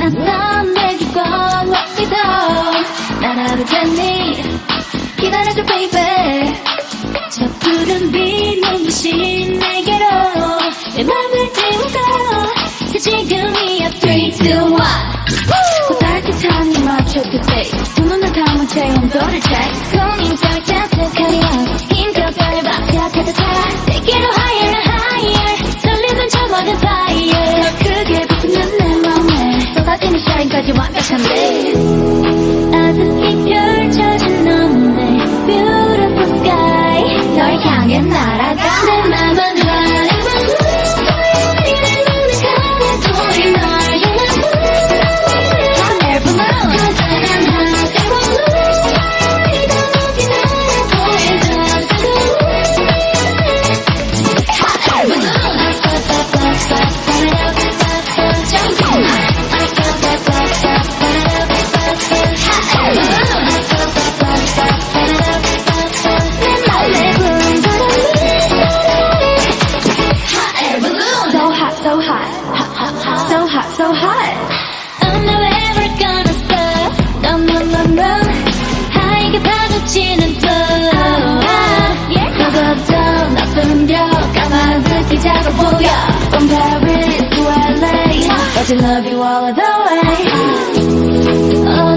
낯선 내기권 어디도. 난 알아듣니 기다려줘 baby. 저 푸른 빛 눈부신 내게로 내 맘을 띄우고 지금이야 3, 2, 1 따뜻한 이 맞춰 그때 두 눈을 감은 채 온도를 check đến mà đã 이제로 보여 From Paris to LA I can love you all the way. Oh.